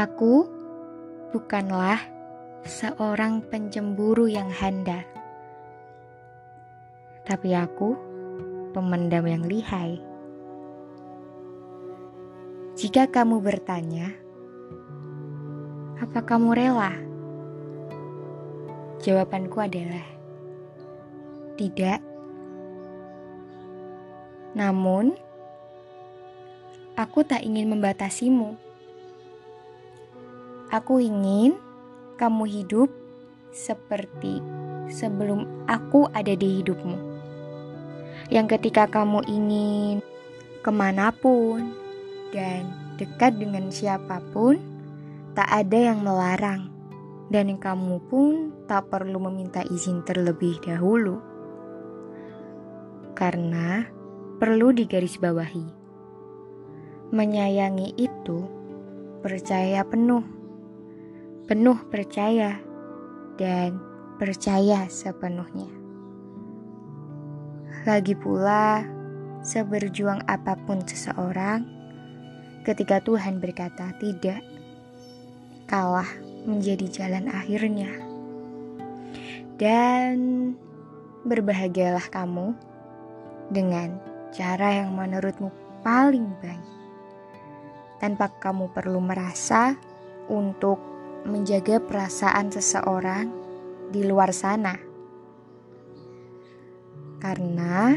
Aku bukanlah seorang pencemburu yang handal, tapi aku pemendam yang lihai. Jika kamu bertanya, "Apa kamu rela?" Jawabanku adalah tidak. Namun, aku tak ingin membatasimu Aku ingin kamu hidup seperti sebelum aku ada di hidupmu. Yang ketika kamu ingin ke mana pun dan dekat dengan siapa pun, tak ada yang melarang. Dan kamu pun tak perlu meminta izin terlebih dahulu. Karena perlu digarisbawahi. Menyayangi itu percaya penuh penuh percaya dan percaya sepenuhnya. Lagi pula, seberjuang apa pun seseorang, ketika Tuhan berkata tidak, kalah menjadi jalan akhirnya. Dan berbahagialah kamu dengan cara yang menurutmu paling baik. Tanpa kamu perlu merasa untuk menjaga perasaan seseorang di luar sana. Karena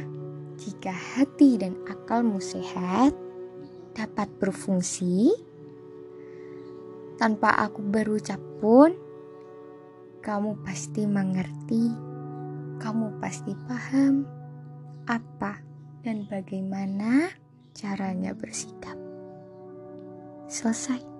jika hati dan akalmu sehat, dapat berfungsi, tanpa aku berucap pun, kamu pasti mengerti, kamu pasti paham apa dan bagaimana caranya bersikap. Selesai.